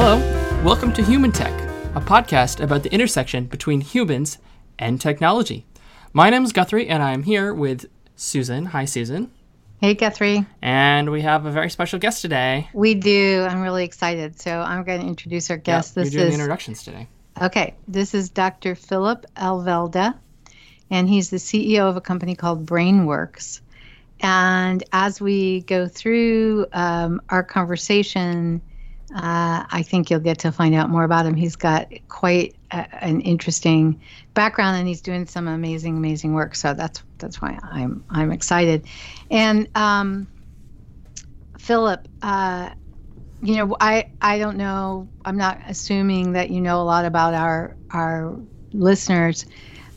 Hello, welcome to Human Tech, a podcast about the intersection between humans and technology. My name is Guthrie, and I'm here with Susan. Hi, Susan. Hey, Guthrie. And we have a very special guest today. We do. I'm really excited. So I'm going to introduce our guest. Yep, this you're doing is the introductions today. okay. This is Dr. Philip Alvelda, and he's the CEO of a company called BrainWorks. And as we go through um, our conversation, uh, I think you'll get to find out more about him. He's got quite a, an interesting background, and he's doing some amazing, amazing work. So that's that's why I'm I'm excited. And um, Philip, uh, you know, I I don't know. I'm not assuming that you know a lot about our our listeners.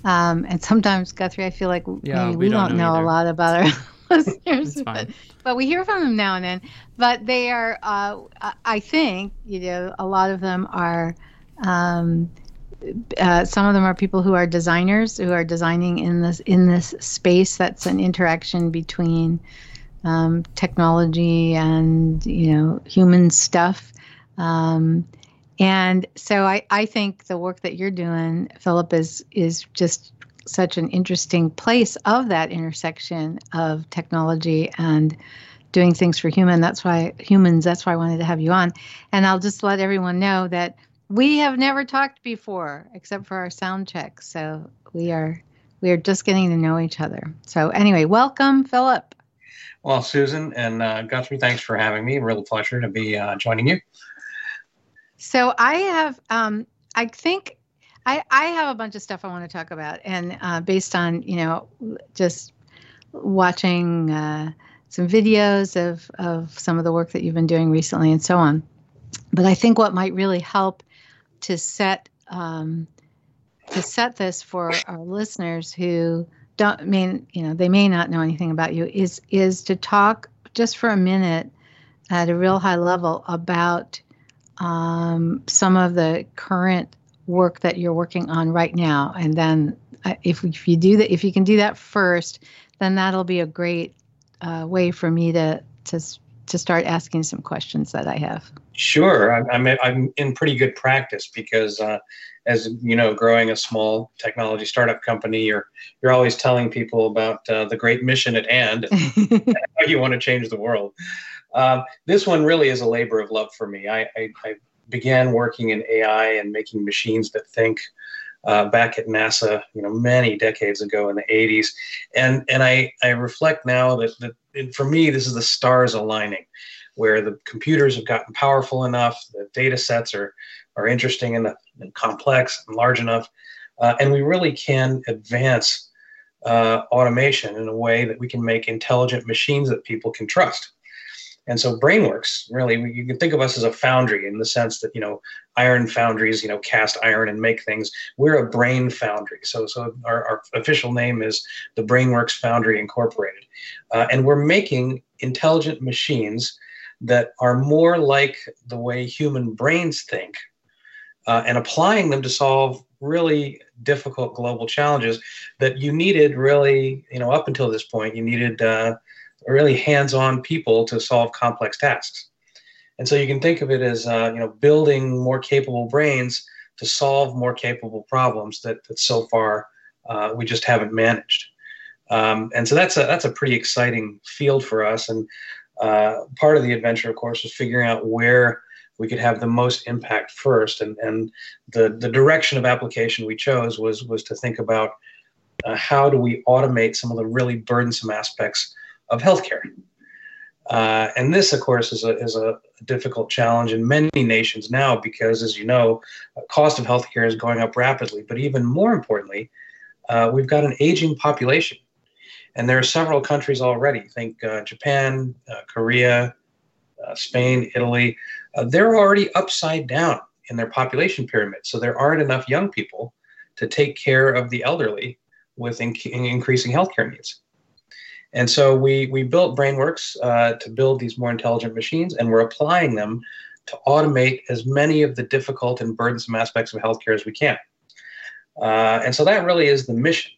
Um, and sometimes Guthrie, I feel like Yeah, maybe we we, don't don't, know know, a lot about our listeners. But- fine. but we hear from them now and then. But they are, uh, I- I think, you know, a lot of them are. Um, uh, some of them are people who are designers who are designing in this in this space that's an interaction between um, technology and you know human stuff. Um, and so I, I think the work that you're doing, Philip, is is just such an interesting place of that intersection of technology and doing things for human. That's why humans. That's why I wanted to have you on. And I'll just let everyone know that we have never talked before, except for our sound check. So we are we are just getting to know each other. So anyway, welcome, Philip. Well, Susan and uh, Guthrie, thanks for having me. Real pleasure to be uh, joining you. So I have, um, I think, I I have a bunch of stuff I want to talk about, and uh, based on you know just watching uh, some videos of of some of the work that you've been doing recently and so on. But I think what might really help to set um, to set this for our listeners who don't mean you know they may not know anything about you is is to talk just for a minute at a real high level about um, some of the current work that you're working on right now and then uh, if, if you do that if you can do that first then that'll be a great uh, way for me to to to start asking some questions that i have Sure, I'm, I'm, I'm in pretty good practice because, uh, as you know, growing a small technology startup company, you're you're always telling people about uh, the great mission at hand, and how you want to change the world. Um, this one really is a labor of love for me. I, I, I began working in AI and making machines that think uh, back at NASA, you know, many decades ago in the 80s, and and I I reflect now that that and for me this is the stars aligning, where the computers have gotten powerful enough, the data sets are are interesting enough and complex and large enough, uh, and we really can advance uh, automation in a way that we can make intelligent machines that people can trust. And so BrainWorks, really, you can think of us as a foundry in the sense that, you know, iron foundries, you know, cast iron and make things. We're a brain foundry. So, so our, our official name is the BrainWorks Foundry Incorporated. Uh, and we're making intelligent machines that are more like the way human brains think uh, and applying them to solve really difficult global challenges that you needed really, you know, up until this point, you needed uh, really hands-on people to solve complex tasks. And so you can think of it as, uh, you know, building more capable brains to solve more capable problems that, that so far uh, we just haven't managed. Um, and so that's a that's a pretty exciting field for us. And uh, part of the adventure, of course, was figuring out where we could have the most impact first. And and the the direction of application we chose was was to think about uh, how do we automate some of the really burdensome aspects of healthcare. Uh, and this, of course, is a, is a difficult challenge in many nations now because, as you know, cost of healthcare is going up rapidly. But even more importantly, uh, we've got an aging population. And there are several countries already, think uh, Japan, uh, Korea, uh, Spain, Italy, uh, they're already upside down in their population pyramid. So there aren't enough young people to take care of the elderly with inc- increasing healthcare needs. And so we, we built BrainWorks uh, to build these more intelligent machines, and we're applying them to automate as many of the difficult and burdensome aspects of healthcare as we can. Uh, and so that really is the mission.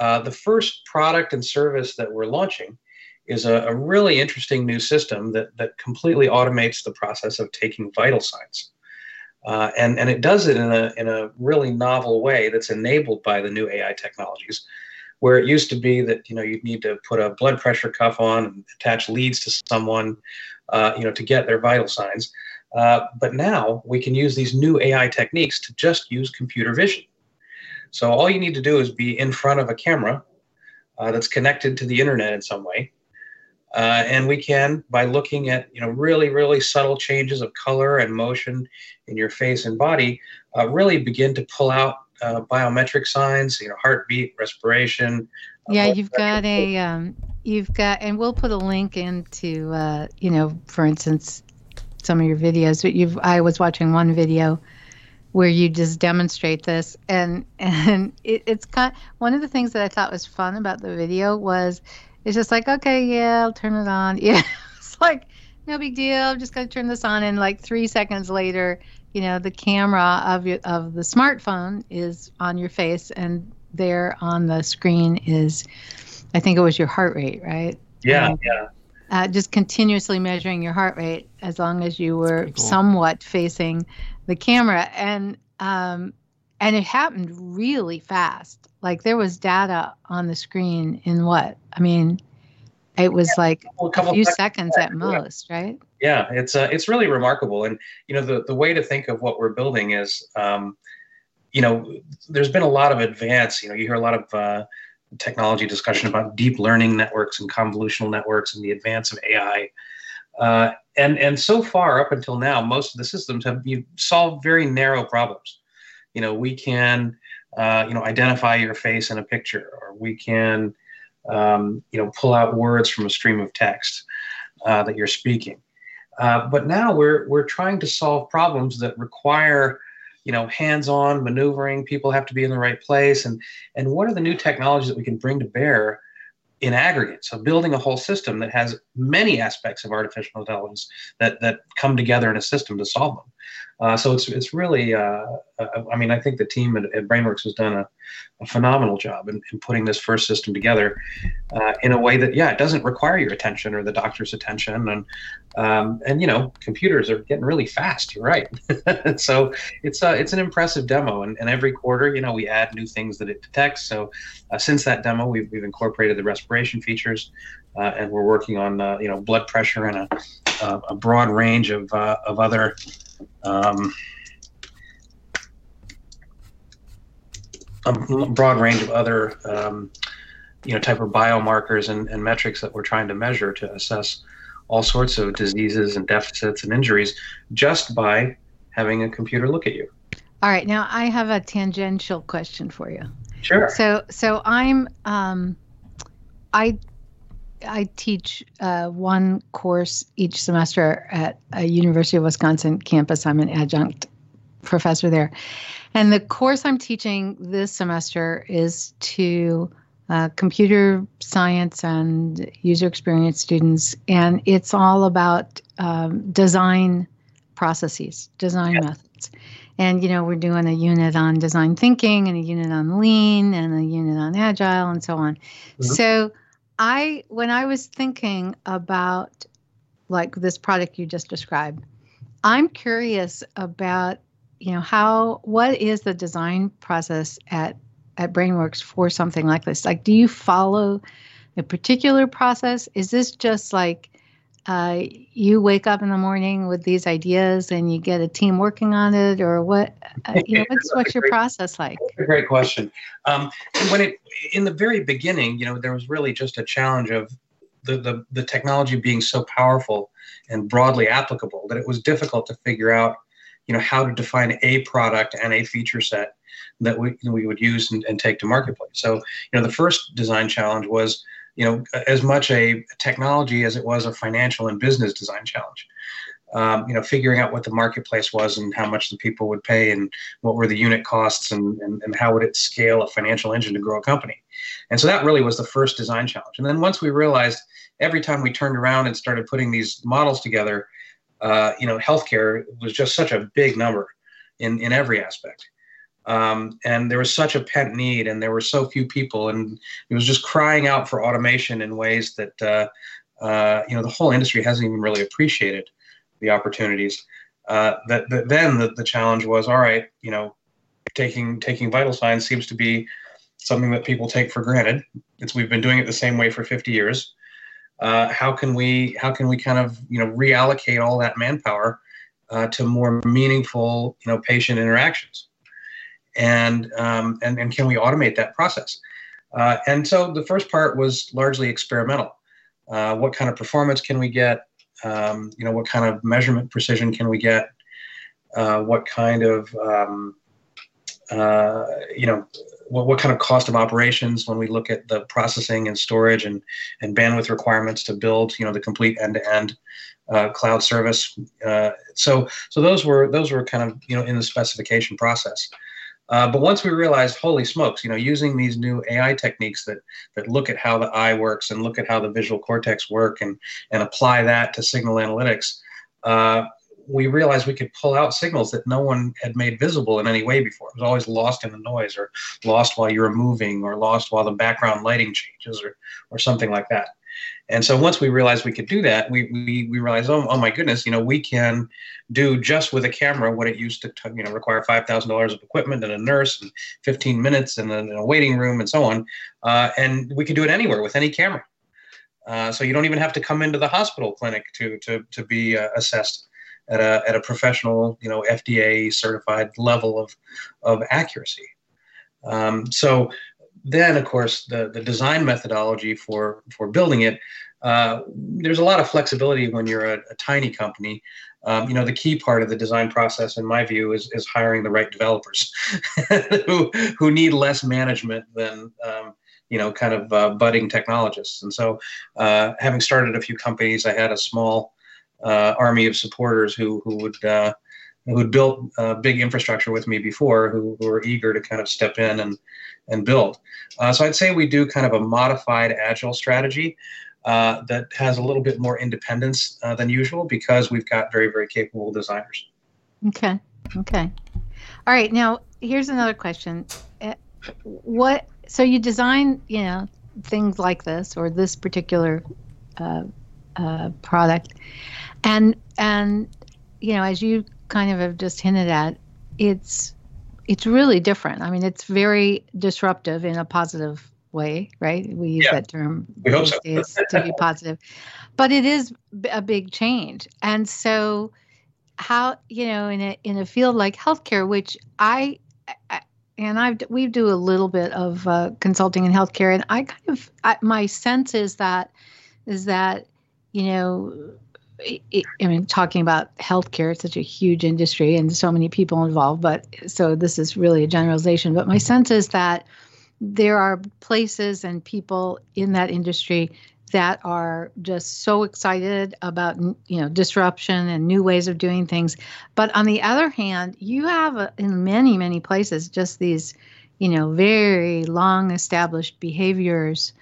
Uh, the first product and service that we're launching is a, a, really interesting new system that, that completely automates the process of taking vital signs. Uh, and, and it does it in a, in a really novel way that's enabled by the new AI technologies, where it used to be that you know you'd need to put a blood pressure cuff on and attach leads to someone, uh, you know, to get their vital signs. Uh, but now we can use these new AI techniques to just use computer vision. So all you need to do is be in front of a camera uh, that's connected to the internet in some way. Uh, and we can, by looking at you know really really subtle changes of color and motion in your face and body, uh, really begin to pull out uh, biometric signs, you know, heartbeat, respiration. Uh, yeah, you've got a um, you've got, and we'll put a link into uh, you know, for instance, some of your videos. But you've I was watching one video where you just demonstrate this and and it, it's kind one of the things that i thought was fun about the video was it's just like okay yeah i'll turn it on yeah it's like no big deal i'm just going to turn this on and like three seconds later you know the camera of your of the smartphone is on your face and there on the screen is i think it was your heart rate right? Yeah um, yeah. uh, just continuously measuring your heart rate as long as you were cool. somewhat facing the camera. And um, and it happened really fast. Like there was data on the screen in what? I mean it was yeah, like a, a few seconds, seconds at most right yeah it's uh, it's really remarkable and you know the, the way to think of what we're building is um, you know there's been a lot of advance you know you hear a lot of uh, technology discussion about deep learning networks and convolutional networks and the advance of ai uh, and and so far up until now, most of the systems have solved very narrow problems. You know, we can uh, you know identify your face in a picture, or we can um, you know pull out words from a stream of text uh, that you're speaking. Uh, but now we're we're trying to solve problems that require you know hands-on maneuvering. People have to be in the right place, and and what are the new technologies that we can bring to bear in aggregate. So building a whole system that has many aspects of artificial intelligence that that come together in a system to solve them. Uh, so it's it's really, uh, uh, I mean, I think the team at, at BrainWorks has done a, a phenomenal job in, in, putting this first system together uh, in a way that, yeah, it doesn't require your attention or the doctor's attention, and um, and you know, computers are getting really fast. You're right. so it's uh, it's an impressive demo, and, and every quarter, you know, we add new things that it detects. So uh, since that demo, we've we've incorporated the respiration features. Uh, and we're working on uh, you know blood pressure and a, a broad range of, uh, of other um, a broad range of other um, you know type of biomarkers and, and metrics that we're trying to measure to assess all sorts of diseases and deficits and injuries just by having a computer look at you. All right, now I have a tangential question for you. Sure. So so I'm um, I I teach uh, one course each semester at a University of Wisconsin campus. I'm an adjunct professor there. And the course I'm teaching this semester is to uh, computer science and user experience students. And it's all about um, design processes, design yeah. methods. And, you know, we're doing a unit on design thinking and a unit on lean and a unit on agile and so on. Mm-hmm. So, I when I was thinking about like this product you just described, I'm curious about you know how what is the design process at at BrainWorks for something like this? Like, do you follow a particular process? Is this just like uh, you wake up in the morning with these ideas and you get a team working on it, or what? Uh, you know, what's what's your great, process like? a great question. Um, when it in the very beginning, you know, there was really just a challenge of the, the the technology being so powerful and broadly applicable that it was difficult to figure out, you know, how to define a product and a feature set that we we would use and, and take to marketplace. So, you know, the first design challenge was you know, as much a technology as it was a financial and business design challenge. Um, you know, figuring out what the marketplace was and how much the people would pay and what were the unit costs and, and, and how would it scale a financial engine to grow a company. And so that really was the first design challenge. And then once we realized every time we turned around and started putting these models together, uh, you know, healthcare was just such a big number in, in every aspect. Um, and there was such a pent need, and there were so few people, and it was just crying out for automation in ways that uh, uh, you know the whole industry hasn't even really appreciated the opportunities. uh, that, that then the, the challenge was all right you know taking taking vital signs seems to be something that people take for granted. It's we've been doing it the same way for 50 years. Uh, how can we how can we kind of you know reallocate all that manpower uh, to more meaningful you know patient interactions and um, and, and can we automate that process uh, and so the first part was largely experimental uh, what kind of performance can we get um, you know, what kind of measurement precision can we get? Uh, what kind of, um, uh, you know, what, what kind of cost of operations when we look at the processing and storage and, and bandwidth requirements to build, you know, the complete end-to-end uh, cloud service. Uh, so, so those were those were kind of you know in the specification process. Uh, but once we realized, holy smokes, you know, using these new AI techniques that that look at how the eye works and look at how the visual cortex work and and apply that to signal analytics, uh, we realized we could pull out signals that no one had made visible in any way before. It was always lost in the noise, or lost while you were moving, or lost while the background lighting changes, or or something like that. And so once we realized we could do that, we, we, we realized, oh, oh my goodness, you know, we can do just with a camera what it used to, you know, require $5,000 of equipment and a nurse and 15 minutes and a waiting room and so on. Uh, and we can do it anywhere with any camera. Uh, so you don't even have to come into the hospital clinic to, to, to be uh, assessed at a, at a professional, you know, FDA certified level of, of accuracy. Um, so then, of course, the, the design methodology for, for building it, uh, there's a lot of flexibility when you're a, a tiny company. Um, you know, the key part of the design process, in my view, is, is hiring the right developers who, who need less management than, um, you know, kind of uh, budding technologists. And so, uh, having started a few companies, I had a small uh, army of supporters who, who would uh, who had built uh, big infrastructure with me before, who, who were eager to kind of step in and and build. Uh, so I'd say we do kind of a modified agile strategy uh, that has a little bit more independence uh, than usual because we've got very very capable designers. Okay. Okay. All right. Now here's another question. Uh, what? So you design, you know, things like this or this particular uh, product, and and you know, as you kind of have just hinted at, it's it's really different. I mean, it's very disruptive in a positive way, right? We use yeah. that term we hope so. to be positive, but it is a big change. And so, how you know, in a in a field like healthcare, which I, I and I've we do a little bit of uh, consulting in healthcare, and I kind of I, my sense is that is that you know I mean, talking about healthcare, it's such a huge industry and so many people involved. But so this is really a generalization. But my sense is that there are places and people in that industry that are just so excited about you know disruption and new ways of doing things. But on the other hand, you have uh, in many many places just these you know very long established behaviors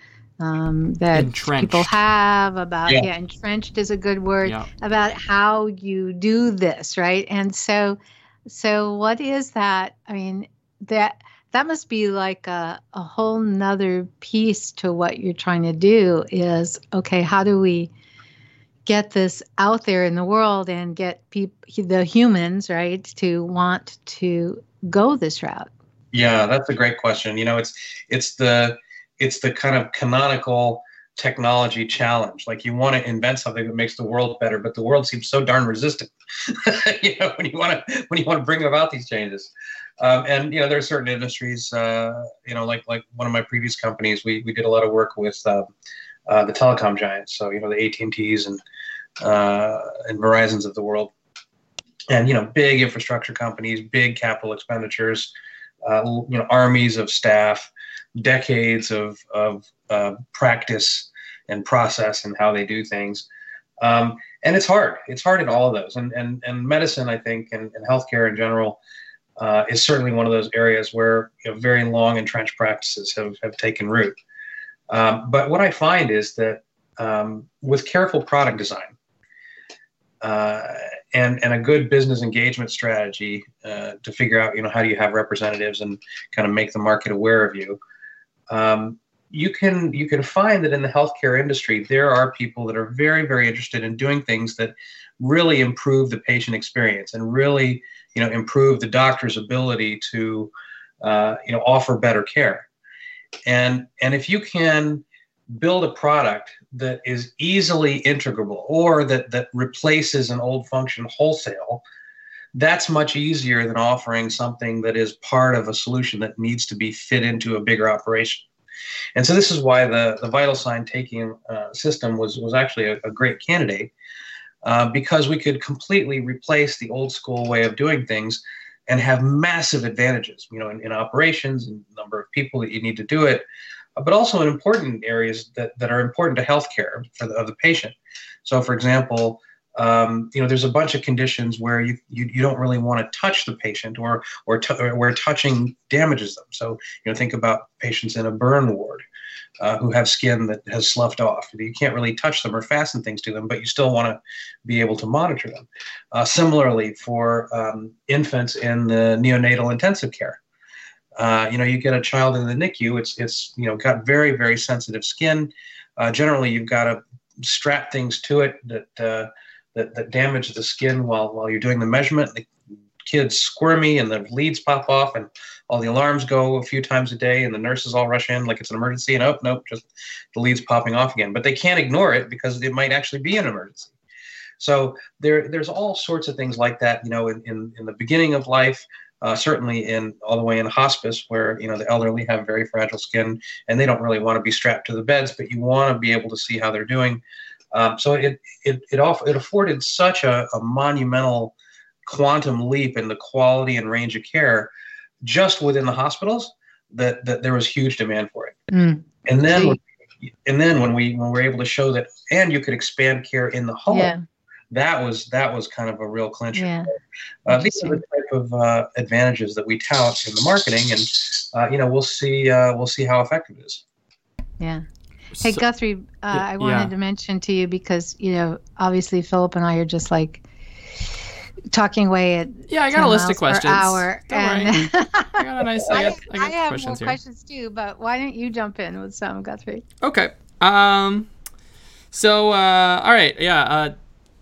um, that entrenched. people have about yeah. yeah. entrenched is a good word yeah. about how you do this right and so so what is that i mean that that must be like a, a whole nother piece to what you're trying to do is okay how do we get this out there in the world and get people the humans right to want to go this route yeah that's a great question you know it's it's the it's the kind of canonical technology challenge. Like you want to invent something that makes the world better, but the world seems so darn resistant. you know, when you want to when you want to bring about these changes. Um, and you know, there are certain industries. Uh, you know, like like one of my previous companies, we we did a lot of work with uh, uh, the telecom giants. So you know, the AT and T's and uh, and Verizon's of the world. And you know, big infrastructure companies, big capital expenditures, uh, you know, armies of staff decades of, of uh, practice and process and how they do things. Um, and it's hard. It's hard in all of those. And, and, and medicine, I think, and, and healthcare in general, uh, is certainly one of those areas where you know, very long entrenched practices have, have taken root. Um, but what I find is that um, with careful product design uh, and, and a good business engagement strategy uh, to figure out, you know, how do you have representatives and kind of make the market aware of you, um, you can you can find that in the healthcare industry there are people that are very very interested in doing things that really improve the patient experience and really you know improve the doctor's ability to uh, you know offer better care. And and if you can build a product that is easily integrable or that that replaces an old function wholesale that's much easier than offering something that is part of a solution that needs to be fit into a bigger operation and so this is why the the vital sign taking uh, system was was actually a, a great candidate uh, because we could completely replace the old school way of doing things and have massive advantages, you know, in, in operations and number of people that you need to do it, but also in important areas that, that are important to healthcare for the, of the patient. So, for example, um, you know, there's a bunch of conditions where you, you, you don't really want to touch the patient or, or, t- or where touching damages them. So, you know, think about patients in a burn ward uh, who have skin that has sloughed off. You can't really touch them or fasten things to them, but you still want to be able to monitor them. Uh, similarly, for um, infants in the neonatal intensive care, uh, you know, you get a child in the NICU. It's it's you know got very very sensitive skin. Uh, generally, you've got to strap things to it that uh, that that damage the skin while while you're doing the measurement. The kid's squirmy and the leads pop off and all the alarms go a few times a day and the nurses all rush in like it's an emergency and oh nope just the leads popping off again. But they can't ignore it because it might actually be an emergency. So there there's all sorts of things like that you know in, in, in the beginning of life uh, certainly in all the way in hospice where you know the elderly have very fragile skin and they don't really want to be strapped to the beds but you want to be able to see how they're doing um, so it it it, off, it afforded such a, a monumental quantum leap in the quality and range of care just within the hospitals that, that there was huge demand for it. Mm. And then and then when we when we were able to show that and you could expand care in the home, yeah. that was that was kind of a real clincher. Yeah. Uh, these are the type of uh, advantages that we tout in the marketing, and uh, you know we'll see uh, we'll see how effective it is. Yeah. Hey Guthrie, uh, I wanted yeah. to mention to you because you know obviously Philip and I are just like talking away at yeah, I got a list of questions. Hour, Don't and worry. I got a nice. I, got, I, got I have questions more here. questions too, but why don't you jump in with some, Guthrie? Okay. Um. So, uh, all right, yeah, uh,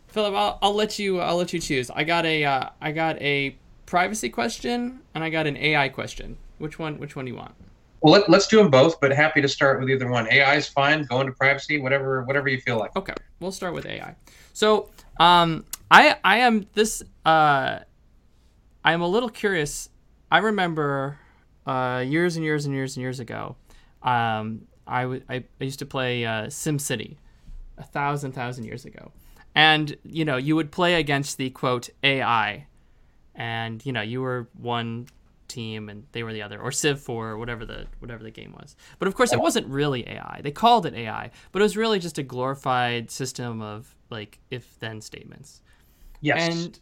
Philip, I'll, I'll let you. I'll let you choose. I got a. Uh, I got a privacy question and I got an AI question. Which one? Which one do you want? Well, let, us do them both, but happy to start with either one. AI is fine. Go into privacy, whatever, whatever you feel like. Okay, we'll start with AI. So, um, I I am this uh, I am a little curious. I remember uh, years and years and years and years ago. Um, I, w- I, I used to play uh, SimCity a thousand thousand years ago, and you know you would play against the quote AI, and you know you were one team and they were the other, or Civ 4 or whatever the whatever the game was. But of course, it wasn't really AI. They called it AI, but it was really just a glorified system of like if then statements. Yes. And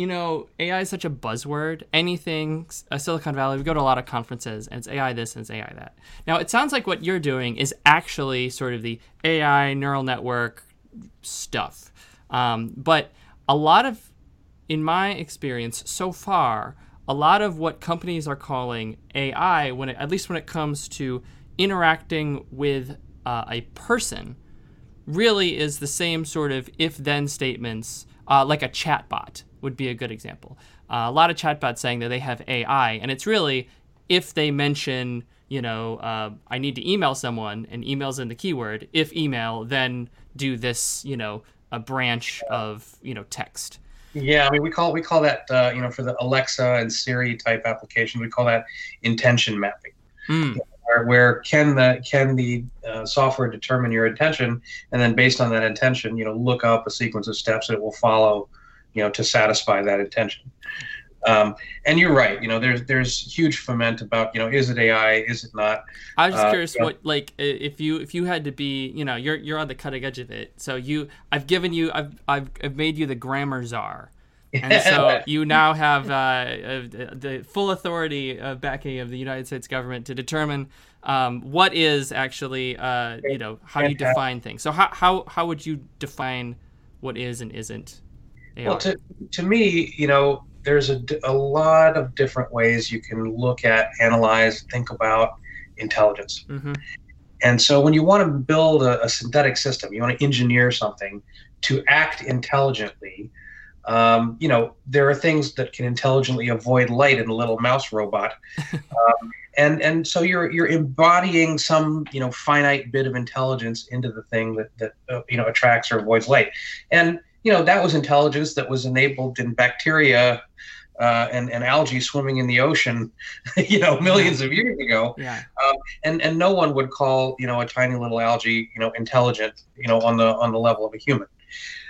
you know, AI is such a buzzword. Anything, uh, Silicon Valley, we go to a lot of conferences and it's AI this and it's AI that. Now, it sounds like what you're doing is actually sort of the AI neural network stuff. Um, but a lot of, in my experience so far, a lot of what companies are calling AI, when it, at least when it comes to interacting with uh, a person, really is the same sort of if then statements uh, like a chatbot would be a good example. Uh, a lot of chatbots saying that they have AI, and it's really if they mention, you know, uh, I need to email someone, and emails in the keyword. If email, then do this, you know, a branch of you know text. Yeah, I mean, we call we call that uh, you know for the Alexa and Siri type application, we call that intention mapping. Mm. Where, where can the can the uh, software determine your intention, and then based on that intention, you know, look up a sequence of steps that it will follow, you know, to satisfy that intention. Um, and you're right. You know, there's there's huge foment about you know is it AI, is it not? I was just uh, curious what like if you if you had to be you know you're you're on the cutting edge of it. So you I've given you I've I've, I've made you the grammar czar. and so you now have uh, uh, the full authority of backing of the United States government to determine um, what is actually, uh, you know, how you define things. So how, how, how would you define what is and isn't AI? Well, to, to me, you know, there's a, a lot of different ways you can look at, analyze, think about intelligence. Mm-hmm. And so when you want to build a, a, synthetic system, you want to engineer something to act intelligently. Um, you know, there are things that can intelligently avoid light in a little mouse robot. um, and and so you're you're embodying some you know finite bit of intelligence into the thing that that uh, you know attracts or avoids light and you know that was intelligence that was enabled in bacteria uh, and, and algae swimming in the ocean, you know, millions of years ago. Yeah. Um, and and no one would call you know a tiny little algae you know intelligent you know on the on the level of a human.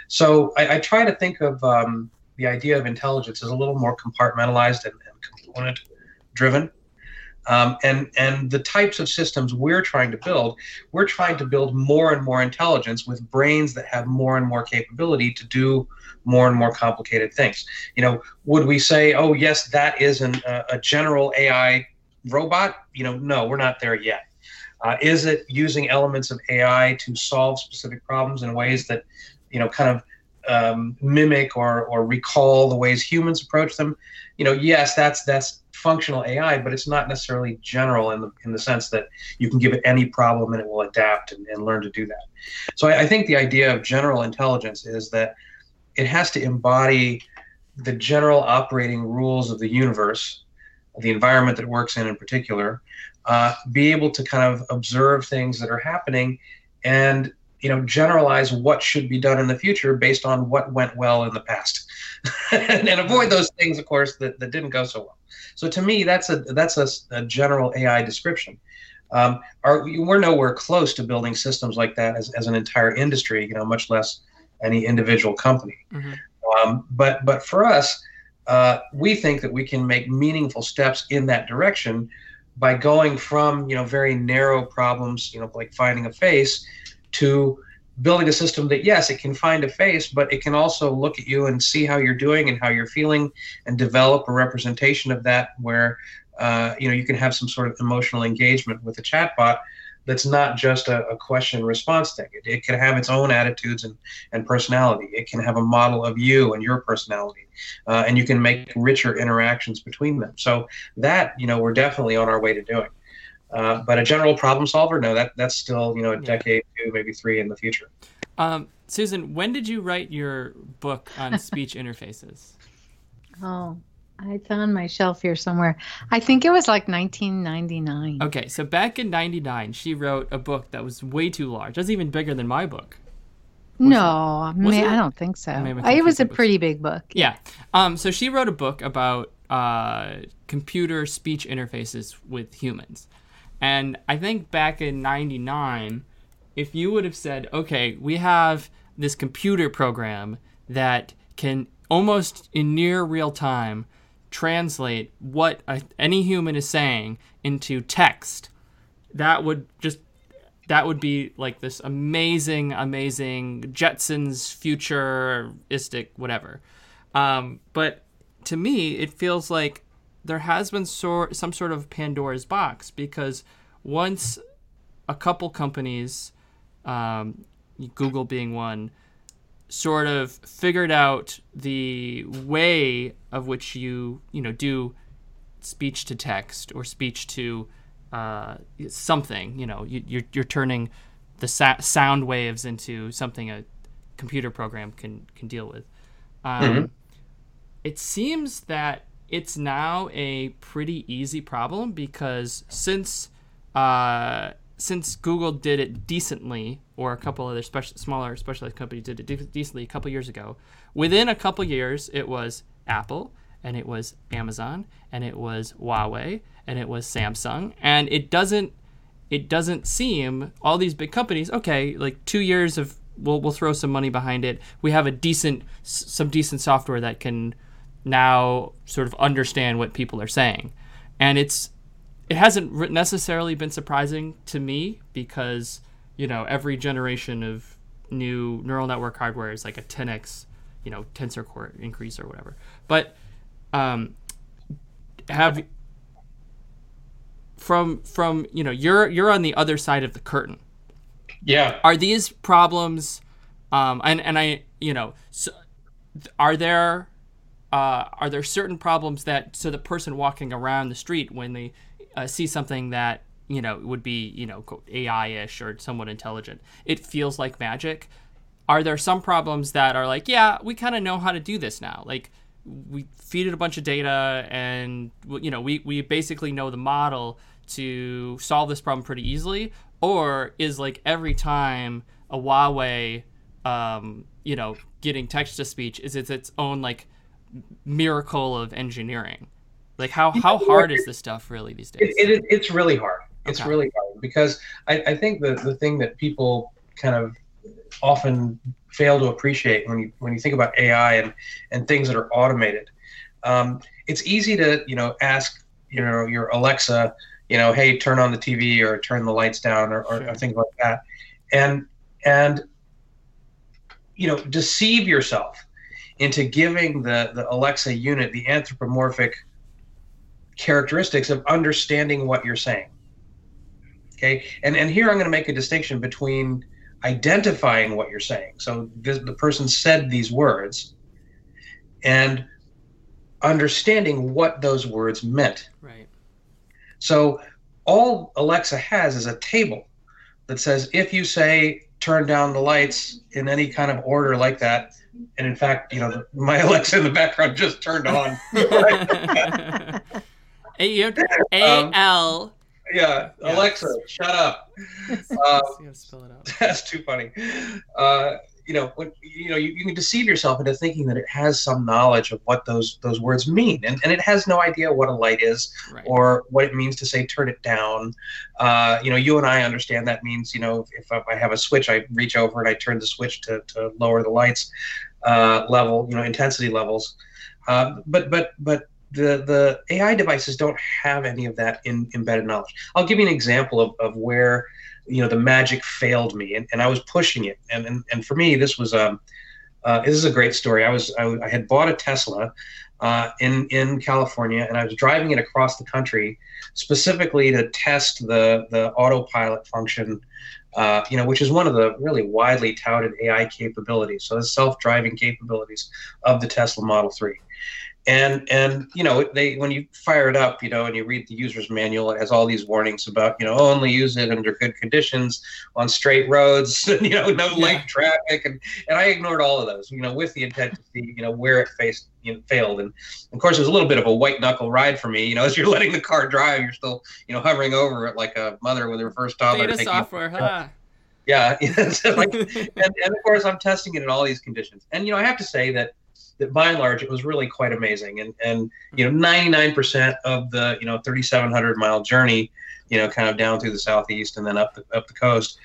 So I, I try to think of um, the idea of intelligence as a little more compartmentalized and, and component driven. Um, and and the types of systems we're trying to build, we're trying to build more and more intelligence with brains that have more and more capability to do more and more complicated things. You know, would we say, oh yes, that is an, uh, a general AI robot? You know, no, we're not there yet. Uh, is it using elements of AI to solve specific problems in ways that, you know, kind of um, mimic or or recall the ways humans approach them? You know, yes, that's that's functional AI, but it's not necessarily general in the in the sense that you can give it any problem and it will adapt and, and learn to do that. So I, I think the idea of general intelligence is that it has to embody the general operating rules of the universe, the environment that it works in in particular, uh, be able to kind of observe things that are happening and you know generalize what should be done in the future based on what went well in the past and, and, avoid those things of course that, that didn't go so well so to me, that's a that's a, a general AI description. Um, are, we're nowhere close to building systems like that as, as an entire industry, you know, much less any individual company. Mm-hmm. Um, but but for us, uh, we think that we can make meaningful steps in that direction by going from you know very narrow problems, you know, like finding a face, to building a system that yes it can find a face but it can also look at you and see how you're doing and how you're feeling and develop a representation of that where uh, you know you can have some sort of emotional engagement with the chatbot that's not just a, a question response thing. It, it, can have its own attitudes and, and personality. It can have a model of you and your personality uh, and you can make richer interactions between them. So that you know we're definitely on our way to doing uh, but a general problem solver, no, that that's still you know a yeah. decade, two, maybe three in the future. Um, Susan, when did you write your book on speech interfaces? Oh, it's on my shelf here somewhere. I think it was like 1999. Okay, so back in 99, she wrote a book that was way too large. That's even bigger than my book. Was no, may, I don't think so. It was a pretty big book. Yeah. Um, so she wrote a book about uh, computer speech interfaces with humans. And I think back in 99, if you would have said, okay, we have this computer program that can almost in near real time translate what a, any human is saying into text, that would just that would be like this amazing, amazing Jetsons futuristic whatever. Um, but to me, it feels like there has been sor- some sort of Pandora's box because once a couple companies, um, Google being one, sort of figured out the way of which you you know do speech to text or speech to uh, something. You know, you, you're you're turning the sa- sound waves into something a computer program can can deal with. Um, mm-hmm. It seems that it's now a pretty easy problem because since uh, since Google did it decently, or a couple other special, smaller specialized companies did it de- decently a couple years ago, within a couple years it was Apple and it was Amazon and it was Huawei and it was Samsung, and it doesn't it doesn't seem all these big companies okay like two years of we'll we'll throw some money behind it. We have a decent some decent software that can now sort of understand what people are saying, and it's it hasn't necessarily been surprising to me because you know every generation of new neural network hardware is like a 10x you know tensor core increase or whatever. But um, have from from you know you're you're on the other side of the curtain. Yeah. Are these problems um and and i you know so are there uh, are there certain problems that so the person walking around the street when they uh, see something that you know would be you know AI-ish or somewhat intelligent. It feels like magic. Are there some problems that are like, yeah, we kind of know how to do this now? Like we feed it a bunch of data and you know we, we basically know the model to solve this problem pretty easily or is like every time a Huawei um, you know getting text to speech is it's its own like miracle of engineering like how how hard is this stuff really these days it, it, it's really hard it's okay. really hard because I, I think the, the thing that people kind of often fail to appreciate when you when you think about AI and and things that are automated. Um, it's easy to you know ask you know your Alexa you know hey turn on the TV or turn the lights down or, or, sure. or things like that, and and you know deceive yourself into giving the the Alexa unit the anthropomorphic characteristics of understanding what you're saying. Okay, and and here I'm going to make a distinction between identifying what you're saying. So this, the person said these words and understanding what those words meant. Right. So all Alexa has is a table that says if you say turn down the lights in any kind of order like that, and in fact, you know, my Alexa in the background just turned on. A L yeah, yeah. Alexa, shut up. Uh, that's too funny. Uh, you know, when you know, you, you, can deceive yourself into thinking that it has some knowledge of what those those words mean, and, and it has no idea what a light is right. or what it means to say turn it down. Uh, you know, you and I understand that means you know if I have a switch, I reach over and I turn the switch to, to lower the lights uh, level, you know, intensity levels. Uh, but but but the the AI devices don't have any of that in embedded knowledge. I'll give you an example of, of where you know the magic failed me, and, and I was pushing it, and and, and for me this was um uh, this is a great story. I was I, I had bought a Tesla uh, in in California, and I was driving it across the country specifically to test the the autopilot function. Uh, you know, which is one of the really widely touted AI capabilities. So the self-driving capabilities of the Tesla Model 3 and and you know they when you fire it up you know and you read the user's manual it has all these warnings about you know only use it under good conditions on straight roads you know no yeah. late traffic and and i ignored all of those you know with the intent to see you know where it faced you know failed and of course it was a little bit of a white knuckle ride for me you know as you're letting the car drive you're still you know hovering over it like a mother with her first toddler Data software huh yeah like, and, and of course i'm testing it in all these conditions and you know i have to say that that by and large it was really quite amazing. And and you know 99% of the you know 3700 mile journey you know kind of down through the southeast and then up the, up the coast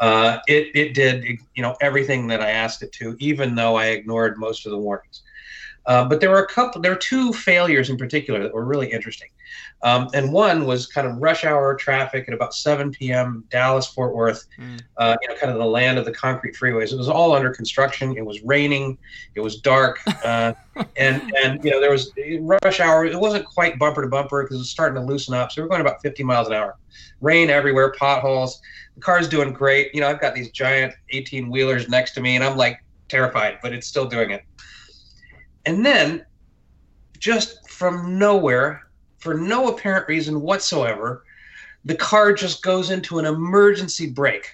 uh, it, it did you know everything that i asked it to even though i ignored most of the warnings uh, but there were a couple there were two failures in particular that were really interesting um, and one was kind of rush hour traffic at about 7 p.m. Dallas Fort Worth, mm. uh, you know, kind of the land of the concrete freeways. It was all under construction. It was raining. It was dark, uh, and and you know there was rush hour. It wasn't quite bumper to bumper because it was starting to loosen up. So we are going about 50 miles an hour. Rain everywhere, potholes. The car's doing great. You know, I've got these giant 18 wheelers next to me, and I'm like terrified, but it's still doing it. And then, just from nowhere, for no apparent reason whatsoever, the car just goes into an emergency brake.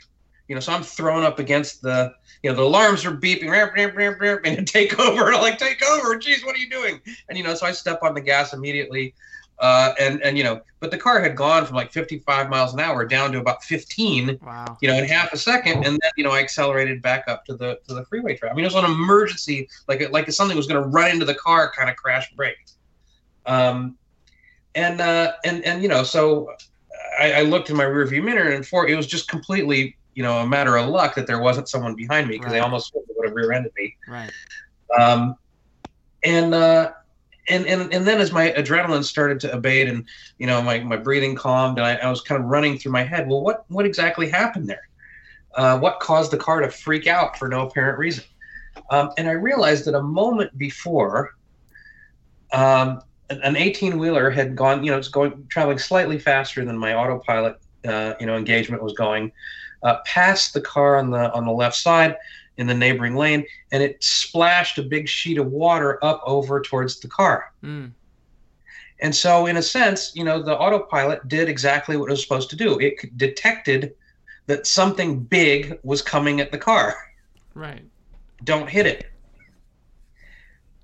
You know, so I'm thrown up against the, you know, the alarms are beeping, ramp, ramp, ramp, ramp, and take over. I'm like, take over, geez, what are you doing? And you know, so I step on the gas immediately, uh, and and you know, but the car had gone from like 55 miles an hour down to about 15, wow. you know, in half a second, and then you know, I accelerated back up to the to the freeway track. I mean, it was an emergency, like like something was going to run into the car, kind of crash brake. Um, and uh, and and you know, so I, I looked in my rearview mirror, and for it was just completely you know a matter of luck that there wasn't someone behind me because right. they almost would have rear-ended me. Right. Um, and uh, and and and then as my adrenaline started to abate and you know my, my breathing calmed and I, I was kind of running through my head well what what exactly happened there? Uh, what caused the car to freak out for no apparent reason? Um, and i realized that a moment before um, an 18 wheeler had gone, you know, it's going traveling slightly faster than my autopilot, uh, you know, engagement was going, uh, past the car on the on the left side in the neighboring lane, and it splashed a big sheet of water up over towards the car. Mm. And so, in a sense, you know, the autopilot did exactly what it was supposed to do. It detected that something big was coming at the car. Right. Don't hit it.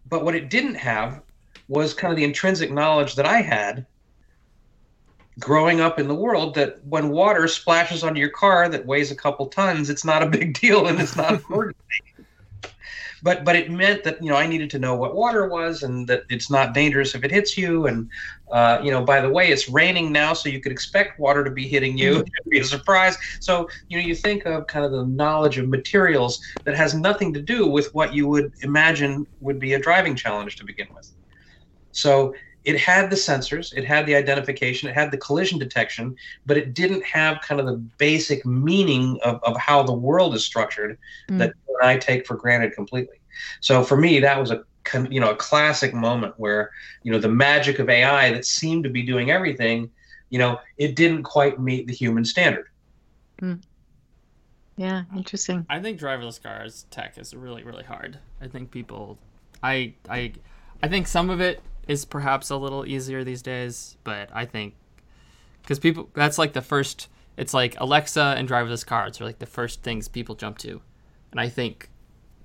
But what it didn't have was kind of the intrinsic knowledge that I had growing up in the world that when water splashes onto your car that weighs a couple tons, it's not a big deal and it's not important. but but it meant that you know I needed to know what water was and that it's not dangerous if it hits you. And uh, you know, by the way, it's raining now, so you could expect water to be hitting you. Mm-hmm. It'd be a surprise. So you know, you think of kind of the knowledge of materials that has nothing to do with what you would imagine would be a driving challenge to begin with. So it had the sensors, it had the identification, it had the collision detection, but it didn't have kind of the basic meaning of, of how the world is structured mm. that I take for granted completely. So for me, that was a you know a classic moment where you know the magic of AI that seemed to be doing everything, you know, it didn't quite meet the human standard. Mm. Yeah, interesting. I think driverless cars tech is really really hard. I think people, I I, I think some of it is perhaps a little easier these days, but I think because people that's like the first. It's like Alexa and driverless cars are like the first things people jump to, and I think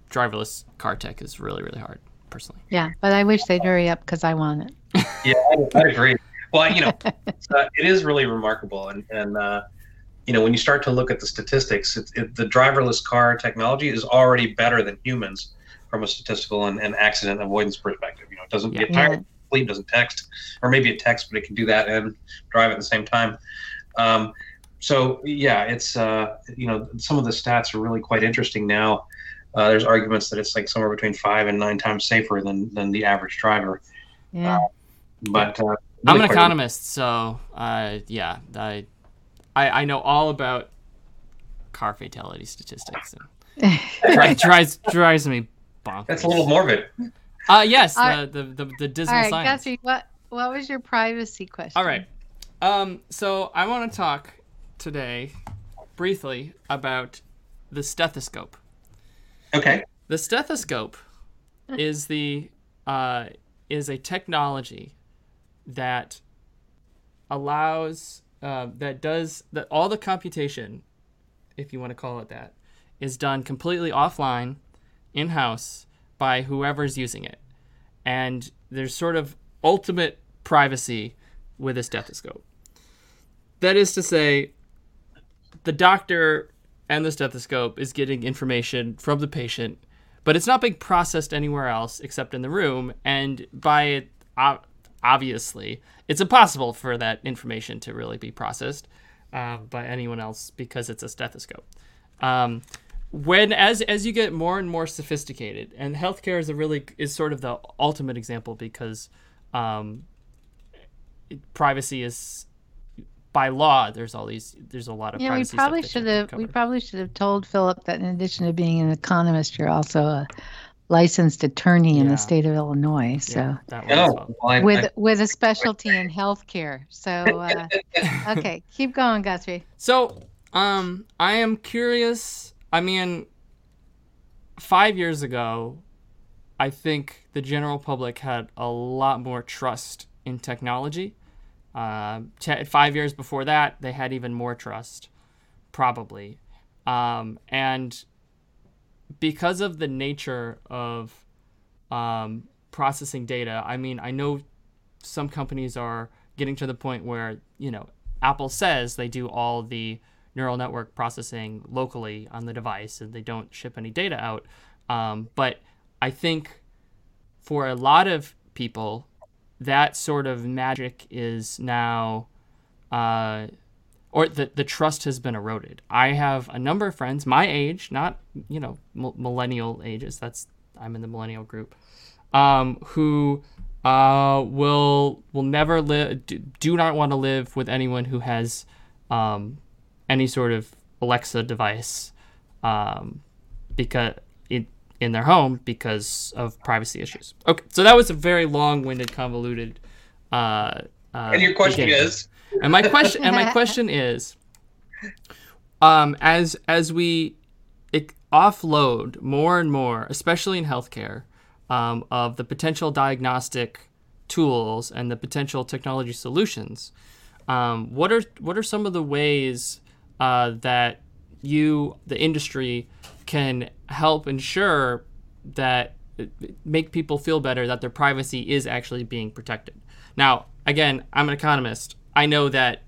driverless car tech is really really hard personally. Yeah, but I wish they'd hurry up because I want it. yeah, I, I, agree. Well, you know, uh, it is really remarkable, and and uh, you know when you start to look at the statistics, it, it, the driverless car technology is already better than humans from a statistical and, and accident avoidance perspective. You know, it doesn't yeah. get tired, sleep, doesn't text, or maybe it texts, but it can do that and drive at the same time. Um, so yeah, it's uh, you know some of the stats are really quite interesting now. Uh, there's arguments that it's like somewhere between five and nine times safer than than the average driver. Yeah. Uh, but uh, really I'm an economist, so uh, yeah, I, I I know all about car fatality statistics. And drives drives me bonkers. That's a little morbid. Uh yes, the, the, the the dismal all right, science. Guthrie, what what was your privacy question? All right. Um so I want to talk today briefly about the stethoscope. Okay. The stethoscope is the uh is a technology that allows uh, that does that all the computation, if you want to call it that, is done completely offline in house by whoever's using it. And there's sort of ultimate privacy with a stethoscope. That is to say, the doctor and the stethoscope is getting information from the patient, but it's not being processed anywhere else except in the room. And by it, obviously, it's impossible for that information to really be processed uh, by anyone else because it's a stethoscope. Um, when as as you get more and more sophisticated, and healthcare is a really is sort of the ultimate example because um, privacy is by law. There's all these. There's a lot of. Yeah, we probably should have. We probably should have told Philip that in addition to being an economist, you're also a licensed attorney yeah. in the state of Illinois. So yeah, oh, well, with I, with a specialty in healthcare. So uh, okay, keep going, Guthrie. So um, I am curious I mean, five years ago, I think the general public had a lot more trust in technology. Uh, five years before that, they had even more trust, probably. Um, and because of the nature of um, processing data, I mean, I know some companies are getting to the point where, you know, Apple says they do all the neural network processing locally on the device and they don't ship any data out. Um, but I think for a lot of people, that sort of magic is now, uh, or the, the trust has been eroded. I have a number of friends, my age, not, you know, m- millennial ages, that's, I'm in the millennial group, um, who uh, will will never live, do, do not want to live with anyone who has um, any sort of Alexa device um, because it, in their home because of privacy issues. Okay, so that was a very long-winded, convoluted. Uh, uh, and your question beginning. is. And my question and my question is, um, as as we offload more and more, especially in healthcare, um, of the potential diagnostic tools and the potential technology solutions, um, what are what are some of the ways uh, that you, the industry, can help ensure that make people feel better that their privacy is actually being protected. Now, again, I'm an economist. I know that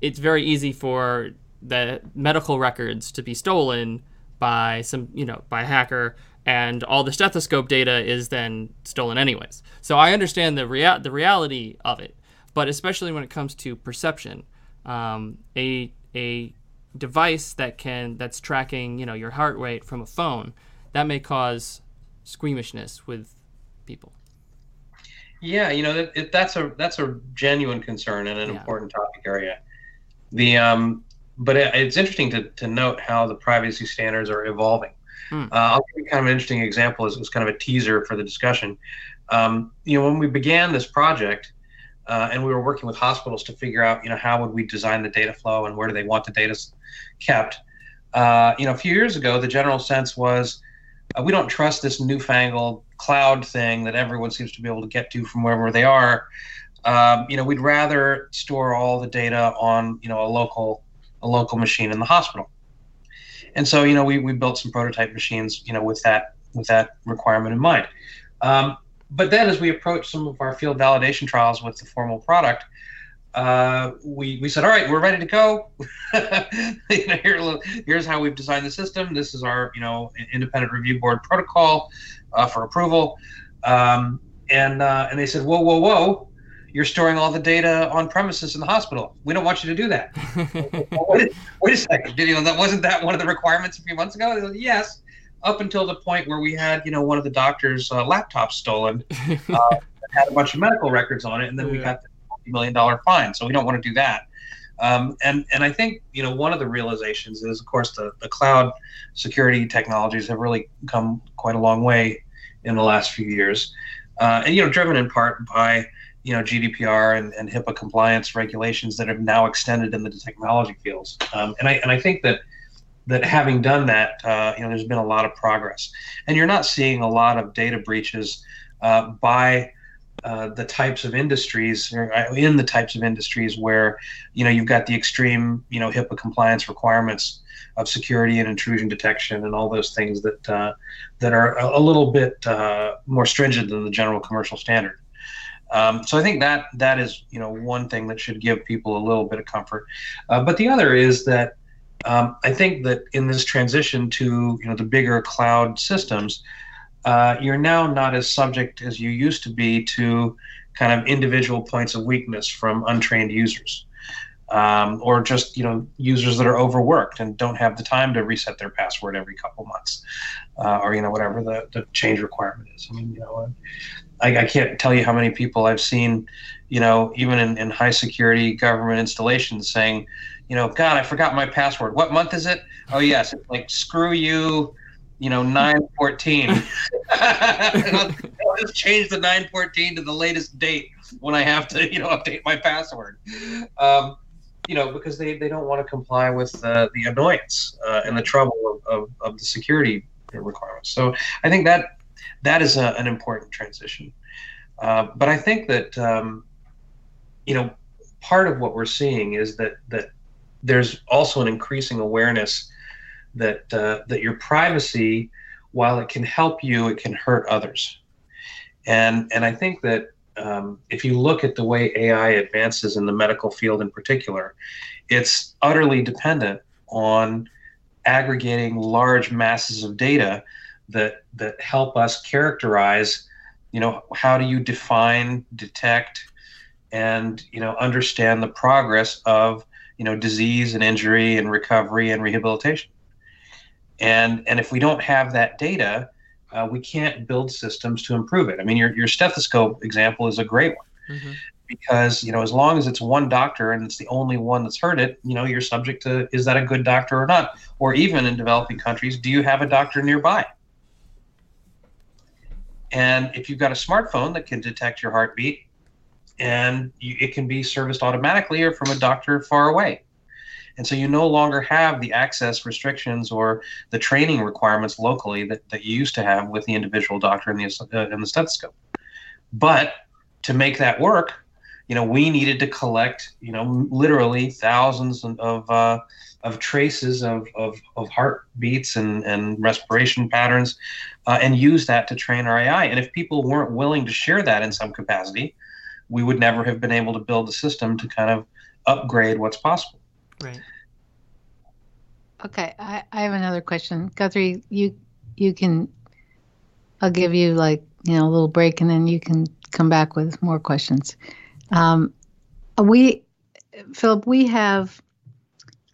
it's very easy for the medical records to be stolen by some, you know, by a hacker and all the stethoscope data is then stolen anyways. So I understand the rea- the reality of it, but especially when it comes to perception, um, a a device that can that's tracking you know your heart rate from a phone that may cause squeamishness with people. Yeah, you know it, it, that's a that's a genuine concern and an yeah. important topic area. The um, but it, it's interesting to, to note how the privacy standards are evolving. Hmm. Uh, I'll give you kind of an interesting example as, as kind of a teaser for the discussion. Um, you know, when we began this project, uh, and we were working with hospitals to figure out, you know, how would we design the data flow and where do they want the data kept. Uh, you know, a few years ago, the general sense was uh, we don't trust this newfangled cloud thing that everyone seems to be able to get to from wherever they are. Um, you know, we'd rather store all the data on you know a local a local machine in the hospital. And so you know we, we built some prototype machines you know with that with that requirement in mind. Um, but then as we approached some of our field validation trials with the formal product, uh, we, we said, all right, we're ready to go. you know, here, here's how we've designed the system. This is our, you know, independent review board protocol uh, for approval. Um, and, uh, and they said, whoa, whoa, whoa, you're storing all the data on premises in the hospital. We don't want you to do that. wait, wait, a second. Did, You know, that wasn't that one of the requirements a few months ago? Said, yes, up until the point where we had, you know, one of the doctor's uh, laptops stolen, uh, had a bunch of medical records on it, and then yeah. we got the million dollar fine. So we don't want to do that. Um, and and I think you know one of the realizations is, of course, the the cloud security technologies have really come quite a long way in the last few years, uh, and you know, driven in part by you know GDPR and, and HIPAA compliance regulations that have now extended in the technology fields. Um, and I and I think that that having done that, uh, you know, there's been a lot of progress, and you're not seeing a lot of data breaches uh, by uh, the types of industries uh, in the types of industries where you know you've got the extreme you know HIPAA compliance requirements of security and intrusion detection and all those things that uh, that are a, a little bit uh, more stringent than the general commercial standard. Um, so I think that that is you know one thing that should give people a little bit of comfort. Uh, but the other is that um, I think that in this transition to you know the bigger cloud systems, uh, you're now not as subject as you used to be to kind of individual points of weakness from untrained users. Um, or just you know users that are overworked and don't have the time to reset their password every couple months, uh, or you know whatever the, the change requirement is. I mean, you know, I, I can't tell you how many people I've seen, you know, even in, in high security government installations saying, you know, God, I forgot my password. What month is it? Oh yes, it's like screw you, you know, 914. I'll, just change the 914 to the latest date when I have to, you know, update my password. Um, you know, because they, they don't want to comply with uh, the annoyance uh, and the trouble of, of, of, the security requirements. So I think that that is a, an important transition. Uh, but I think that, um, you know, part of what we're seeing is that that there's also an increasing awareness that uh, that your privacy, while it can help you, it can hurt others. And and I think that um, if you look at the way AI advances in the medical field in particular, it's utterly dependent on aggregating large masses of data that that help us characterize you know how do you define detect and you know understand the progress of you know disease and injury and recovery and rehabilitation and and if we don't have that data uh, we can't build systems to improve it. I mean your, your stethoscope example is a great one. Mm-hmm. because you know as long as it's one doctor and it's the only one that's heard it you know you're subject to is that a good doctor or not? Or even in developing countries do you have a doctor nearby? And if you've got a smartphone that can detect your heartbeat and you, it can be serviced automatically or from a doctor far away and so you no longer have the access restrictions or the training requirements locally that, that you used to have with the individual doctor and the, uh, and the stethoscope. But to make that work, you know, we needed to collect, you know, literally thousands of uh, of traces of, of, of heartbeats and, and respiration patterns uh, and use that to train our AI. And if people weren't willing to share that in some capacity, we would never have been able to build a system to kind of upgrade what's possible. Right. Okay, I, I have another question. Guthrie, you you can I'll give you like, you know, a little break and then you can come back with more questions. Um, we Philip, we have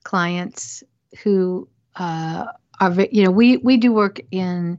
clients who uh, are, you know, we, we do work in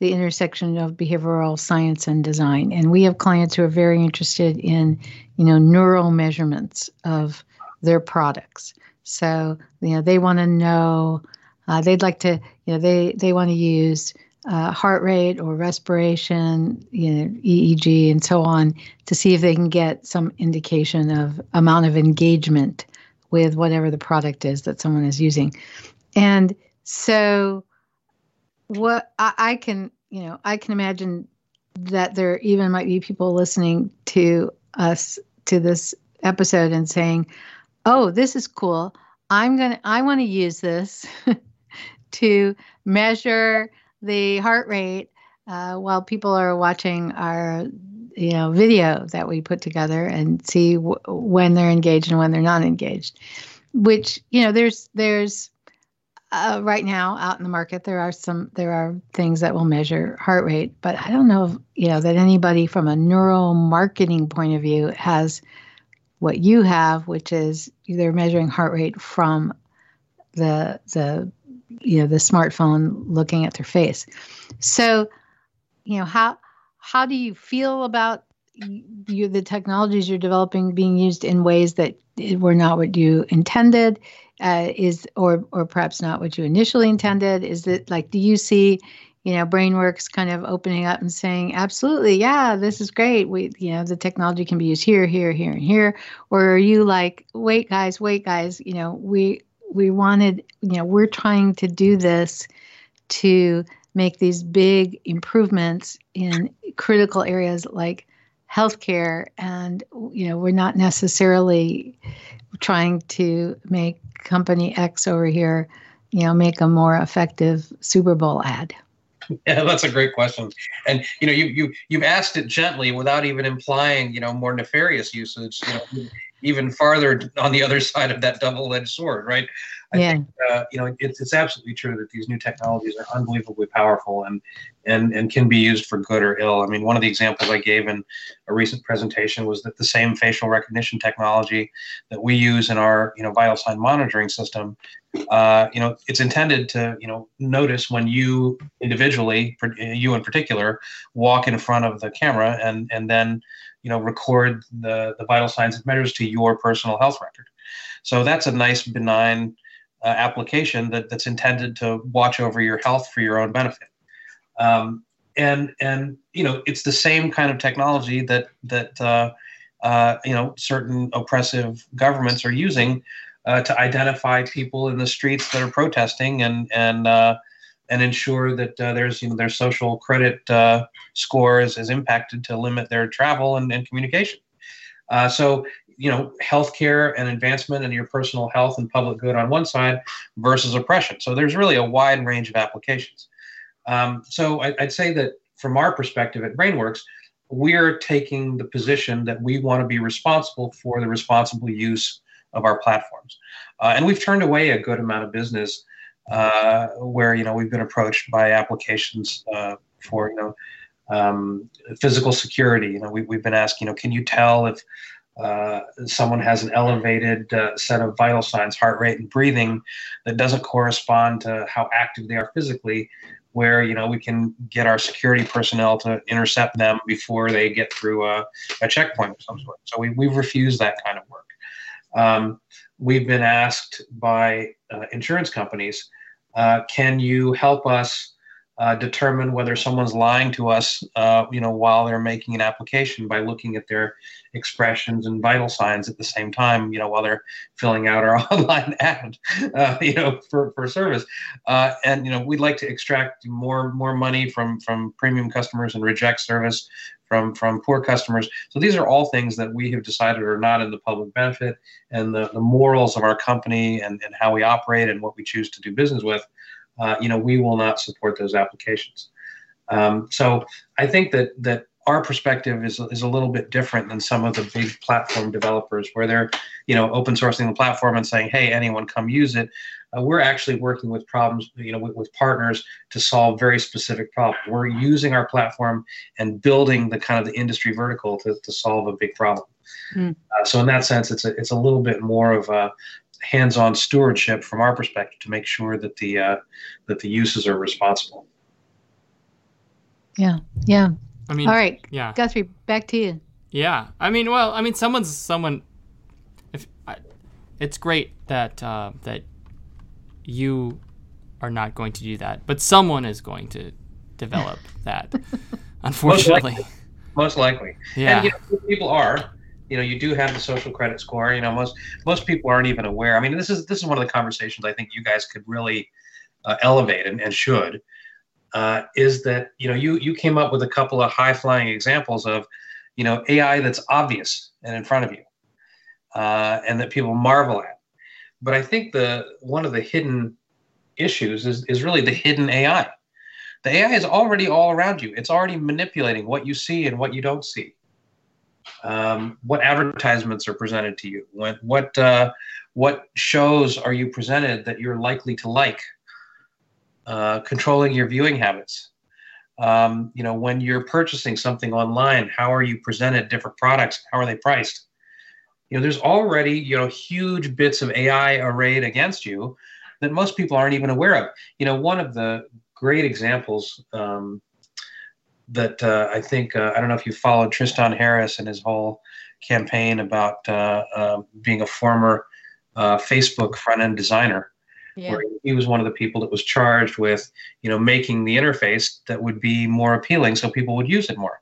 the intersection of behavioral science and design. And we have clients who are very interested in, you know, neural measurements of their products. So, you know, they want to know, uh, they'd like to, you know, they, they want to use uh, heart rate or respiration, you know, EEG and so on to see if they can get some indication of amount of engagement with whatever the product is that someone is using. And so what I, I can, you know, I can imagine that there even might be people listening to us to this episode and saying, "Oh, this is cool. I'm going to I want to use this to measure the heart rate uh, while people are watching our you know video that we put together and see w- when they're engaged and when they're not engaged which you know there's there's uh, right now out in the market there are some there are things that will measure heart rate but i don't know if, you know that anybody from a neuromarketing point of view has what you have which is they're measuring heart rate from the the you know the smartphone looking at their face. So you know how how do you feel about you the technologies you're developing being used in ways that were not what you intended uh, is or or perhaps not what you initially intended? Is it like do you see you know BrainWorks kind of opening up and saying absolutely yeah this is great. We you know the technology can be used here here here and here. Or are you like wait guys wait guys you know we we wanted you know we're trying to do this to make these big improvements in critical areas like healthcare and you know we're not necessarily trying to make company x over here you know make a more effective super bowl ad yeah that's a great question. And you know you you you've asked it gently without even implying you know more nefarious usage you know even farther on the other side of that double-edged sword right I yeah. think uh, you know it's, it's absolutely true that these new technologies are unbelievably powerful and and and can be used for good or ill. I mean, one of the examples I gave in a recent presentation was that the same facial recognition technology that we use in our you know vital sign monitoring system, uh, you know, it's intended to you know notice when you individually, you in particular, walk in front of the camera and and then you know record the the vital signs it measures to your personal health record. So that's a nice benign uh, application that, that's intended to watch over your health for your own benefit. Um, and and you know it's the same kind of technology that that uh, uh, you know certain oppressive governments are using uh, to identify people in the streets that are protesting and and uh, and ensure that uh, there's you know their social credit scores is impacted to limit their travel and, and communication. so you know healthcare and advancement and your personal health and public good on one side versus oppression. So there's really a wide range of applications. Um, so I, would say that from our perspective at BrainWorks, we're taking the position that we want to be responsible for the responsible use of our platforms, uh, and we've turned away a good amount of business uh, where you know we've been approached by applications uh, for you know um, physical security. You know, we, we've been asked, you know, can you tell if uh, someone has an elevated uh, set of vital signs, heart rate and breathing, that doesn't correspond to how active they are physically, where you know we can get our security personnel to intercept them before they get through a, a checkpoint of some sort. So we, we've refused that kind of work. Um, we've been asked by uh, insurance companies, uh, can you help us uh, determine whether someone's lying to us, uh, you know, while they're making an application by looking at their expressions and vital signs at the same time, you know, while they're filling out our online ad, uh, you know, for, for service. Uh, and you know, we'd like to extract more more money from from premium customers and reject service from from poor customers. So these are all things that we have decided are not in the public benefit and the, the morals of our company and, and how we operate and what we choose to do business with. Uh, you know, we will not support those applications. Um, so I think that that our perspective is, is a little bit different than some of the big platform developers where they're you know open sourcing the platform and saying hey anyone come use it uh, we're actually working with problems you know with, with, partners to solve very specific problems we're using our platform and building the kind of the industry vertical to, to solve a big problem mm. uh, so in that sense it's a, it's a little bit more of a hands-on stewardship from our perspective to make sure that the uh, that the uses are responsible yeah yeah I mean, all right, yeah, Guthrie, back to you. Yeah, I mean, well, I mean, someone's someone. If I, it's great that uh, that you are not going to do that, but someone is going to develop that. Unfortunately, most likely. Most likely. Yeah, and, you know, people are. You know, you do have the social credit score. You know, most most people aren't even aware. I mean, this is this is one of the conversations I think you guys could really uh, elevate and, and should uh, is that you know you you came up with a couple of high flying examples of you know AI that's obvious and in front of you, uh, and that people marvel at. But I think the one of the hidden issues is is really the hidden AI. The AI is already all around you. It's already manipulating what you see and what you don't see. Um, what advertisements are presented to you? What what uh, what shows are you presented that you're likely to like? Uh, controlling your viewing habits. Um, you know, when you're purchasing something online, how are you presented different products? How are they priced? You know, there's already you know huge bits of AI arrayed against you that most people aren't even aware of. You know, one of the great examples um, that uh, I think uh, I don't know if you followed Tristan Harris and his whole campaign about uh, uh being a former uh, Facebook front end designer yeah. where he was one of the people that was charged with, you know, making the interface that would be more appealing so people would use it more.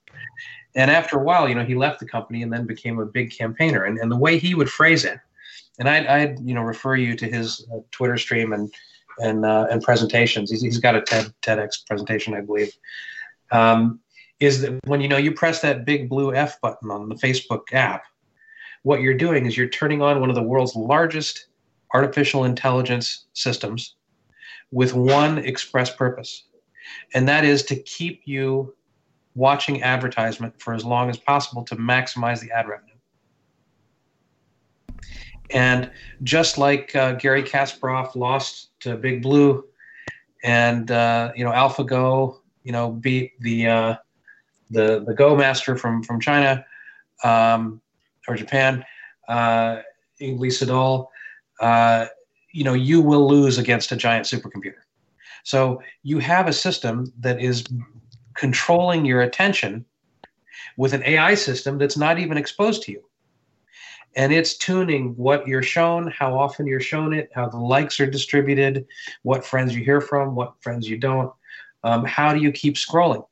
And after a while, you know, he left the company and then became a big campaigner. And, and the way he would phrase it, and I'd, I'd you know, refer you to his uh, Twitter stream and and uh, and presentations. He's, he's got a TED TEDx presentation, I believe. Um, is that when you know you press that big blue F button on the Facebook app, what you're doing is you're turning on one of the world's largest artificial intelligence systems with one express purpose, and that is to keep you watching advertisement for as long as possible to maximize the ad revenue. And just like uh, Garry Kasparov lost to Big Blue, and uh, you know AlphaGo, you know beat the uh, the the Go master from from China um, or Japan, uh, Lee Sedol uh, you know, you will lose against a giant supercomputer. So you have a system that is controlling your attention with an AI system that's not even exposed to you. And it's tuning what you're shown, how often you're shown it, how the likes are distributed, what friends you hear from, what friends you don't. Um, how do you keep scrolling?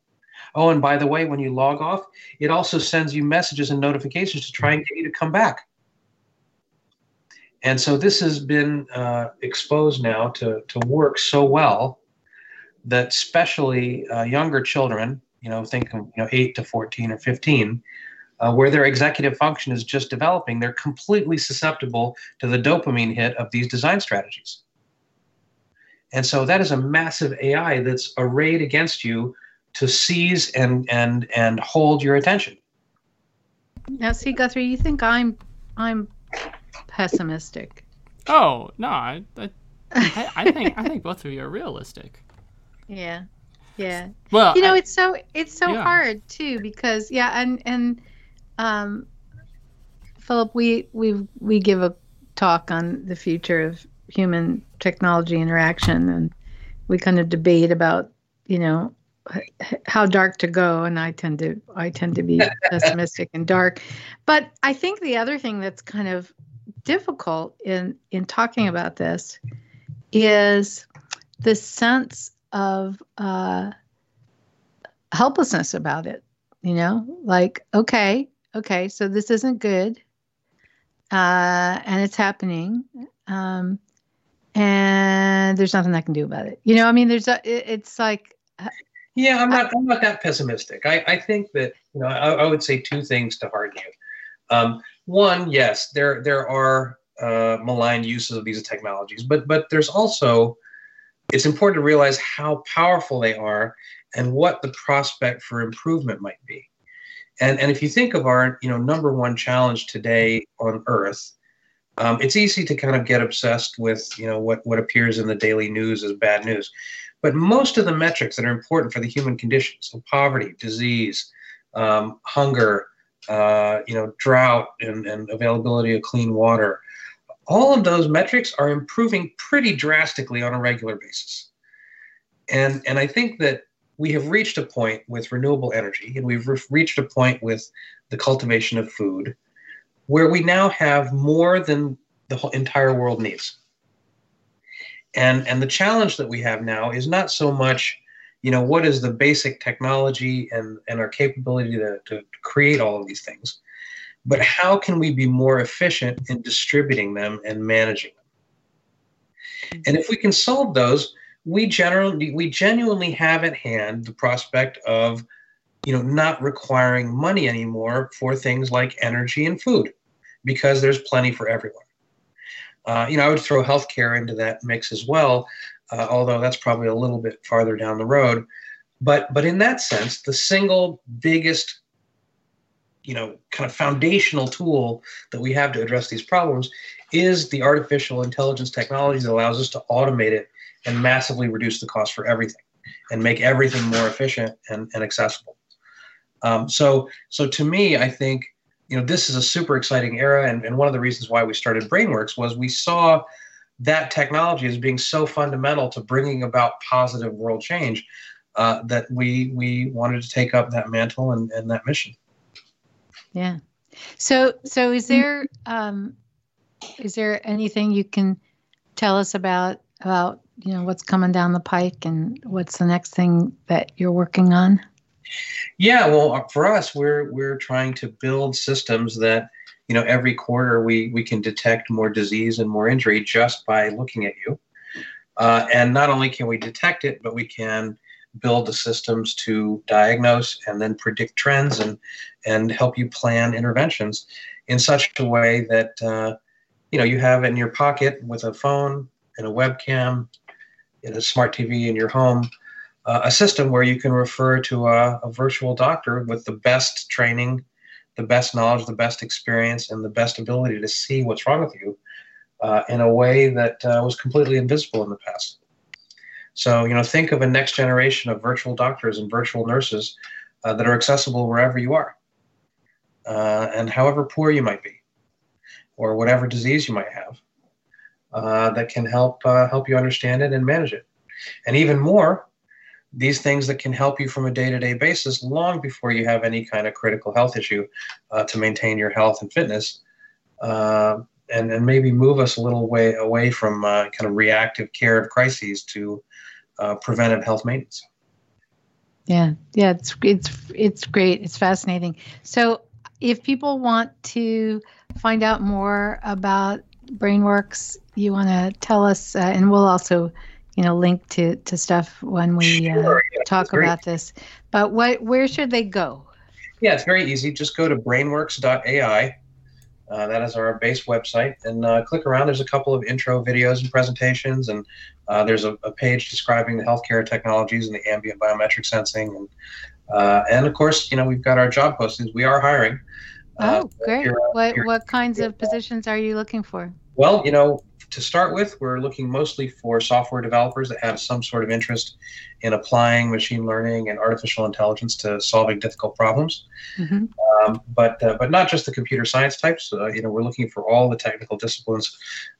Oh, and by the way, when you log off, it also sends you messages and notifications to try and get you to come back. And so this has been uh, exposed now to, to work so well that especially uh, younger children, you know, think of, you know, 8 to 14 or 15, uh, where their executive function is just developing, they're completely susceptible to the dopamine hit of these design strategies. And so that is a massive AI that's arrayed against you to seize and and and hold your attention. Now, see, Guthrie, you think I'm I'm pessimistic. Oh no, I, I, I think I think both of you are realistic. Yeah, yeah. Well, you know, I, it's so it's so yeah. hard too because yeah, and and um, Philip, we we we give a talk on the future of human technology interaction, and we kind of debate about you know how dark to go and i tend to i tend to be pessimistic and dark but i think the other thing that's kind of difficult in in talking about this is the sense of uh, helplessness about it. You know, like okay, okay, so this isn't good, uh, and it's happening, um, and there's nothing I can do about it. You know, I mean, there's a, it, it's like Yeah, I'm not. I'm not that pessimistic. I, I think that you know I, I would say two things to hearten you. Um, one, yes, there there are uh, malign uses of these technologies, but but there's also it's important to realize how powerful they are and what the prospect for improvement might be. And and if you think of our you know number one challenge today on Earth, um, it's easy to kind of get obsessed with you know what what appears in the daily news as bad news. But most of the metrics that are important for the human condition, so poverty, disease, um, hunger, uh, you know, drought, and, and availability of clean water, all of those metrics are improving pretty drastically on a regular basis. And, and I think that we have reached a point with renewable energy, and we've re- reached a point with the cultivation of food, where we now have more than the whole entire world needs. And, and the challenge that we have now is not so much, you know, what is the basic technology and, and our capability to, to create all of these things, but how can we be more efficient in distributing them and managing them? Mm-hmm. And if we can solve those, we generally we genuinely have at hand the prospect of you know not requiring money anymore for things like energy and food because there's plenty for everyone uh, you know, I would throw healthcare into that mix as well, uh, although that's probably a little bit farther down the road. But but in that sense, the single biggest, you know, kind of foundational tool that we have to address these problems is the artificial intelligence technology that allows us to automate it and massively reduce the cost for everything and make everything more efficient and, and accessible. Um, so so to me, I think you know, this is a super exciting era. And, and one of the reasons why we started BrainWorks was we saw that technology as being so fundamental to bringing about positive world change uh, that we we wanted to take up that mantle and, and that mission. Yeah. So so is there um, is there anything you can tell us about about you know what's coming down the pike and what's the next thing that you're working on? Yeah, well, uh, for us, we're we're trying to build systems that you know every quarter we we can detect more disease and more injury just by looking at you. Uh, and not only can we detect it, but we can build the systems to diagnose and then predict trends and and help you plan interventions in such a way that uh, you know you have it in your pocket with a phone and a webcam and a smart TV in your home uh, a system where you can refer to a, a, virtual doctor with the best training, the best knowledge, the best experience, and the best ability to see what's wrong with you uh, in a way that uh, was completely invisible in the past. So, you know, think of a next generation of virtual doctors and virtual nurses uh, that are accessible wherever you are, uh, and however poor you might be, or whatever disease you might have, uh, that can help help you understand it and manage it. And even more, these things that can help you from a day-to-day basis long before you have any kind of critical health issue uh, to maintain your health and fitness uh, and, and maybe move us a little way away from uh, kind of reactive care of crises to uh, preventive health maintenance. Yeah. Yeah it's it's it's great. It's fascinating. So if people want to find out more about BrainWorks you want to tell us uh, and we'll also you know link to to stuff when we uh, sure, yeah, talk about this. But what where should they go? Yeah it's very easy. Just go to brainworks.ai uh, that is our base website. And uh, click around. There's a couple of intro videos and presentations. And uh, there's a, a, page describing the healthcare technologies and the ambient biometric sensing. And uh, and of course you know we've got our job postings. We are hiring. Uh, oh great. what what kinds of positions are you looking for? Well you know to start with, we're looking mostly for software developers that have some sort of interest in applying machine learning and artificial intelligence to solving difficult problems. Mm-hmm. Um, but uh, but not just the computer science types. Uh, you know, we're looking for all the technical disciplines: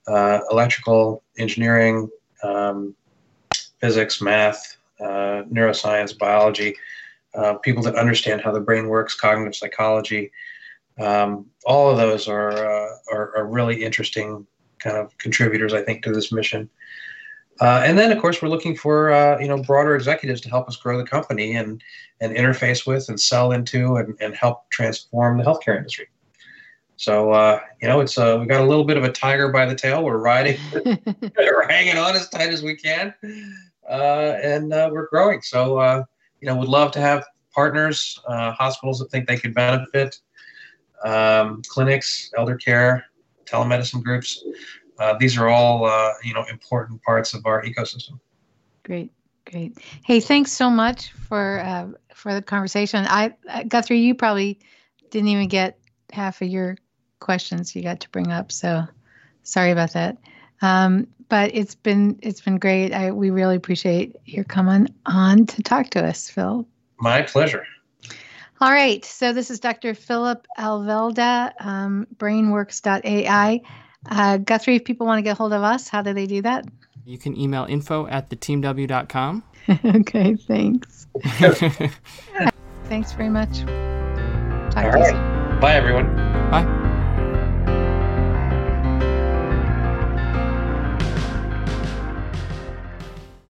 uh, electrical, engineering, um, physics, math, uh, neuroscience, biology. Uh, people that understand how the brain works, cognitive psychology. Um, all of those are, uh, are, are really interesting kind of contributors, I think, to this mission. Uh, and then, of course, we're looking for uh, you know broader executives to help us grow the company and and interface with and sell into and, and help transform the healthcare industry. So uh, you know, it's uh, we got a little bit of a tiger by the tail. We're riding, we're hanging on as tight as we can, uh, and uh, we're growing. So you know, would love to have partners, uh, hospitals that think they could benefit, um, clinics, elder care, telemedicine groups. Uh, these are all, uh, you know, important parts of our ecosystem. Great, great. Hey, thanks so much for uh, for the conversation. I Guthrie, you probably didn't even get half of your questions you got to bring up, so sorry about that. Um, but it's been it's been great. I we really appreciate your coming on to talk to us, Phil. My pleasure. All right. So this is Dr. Philip Alvelda, um, brainworks.ai. Uh, Guthrie, if people want to get hold of us, how do they do that? You can email info at theteamw.com. okay, thanks. thanks very much. Talk All right. Bye, everyone. Bye.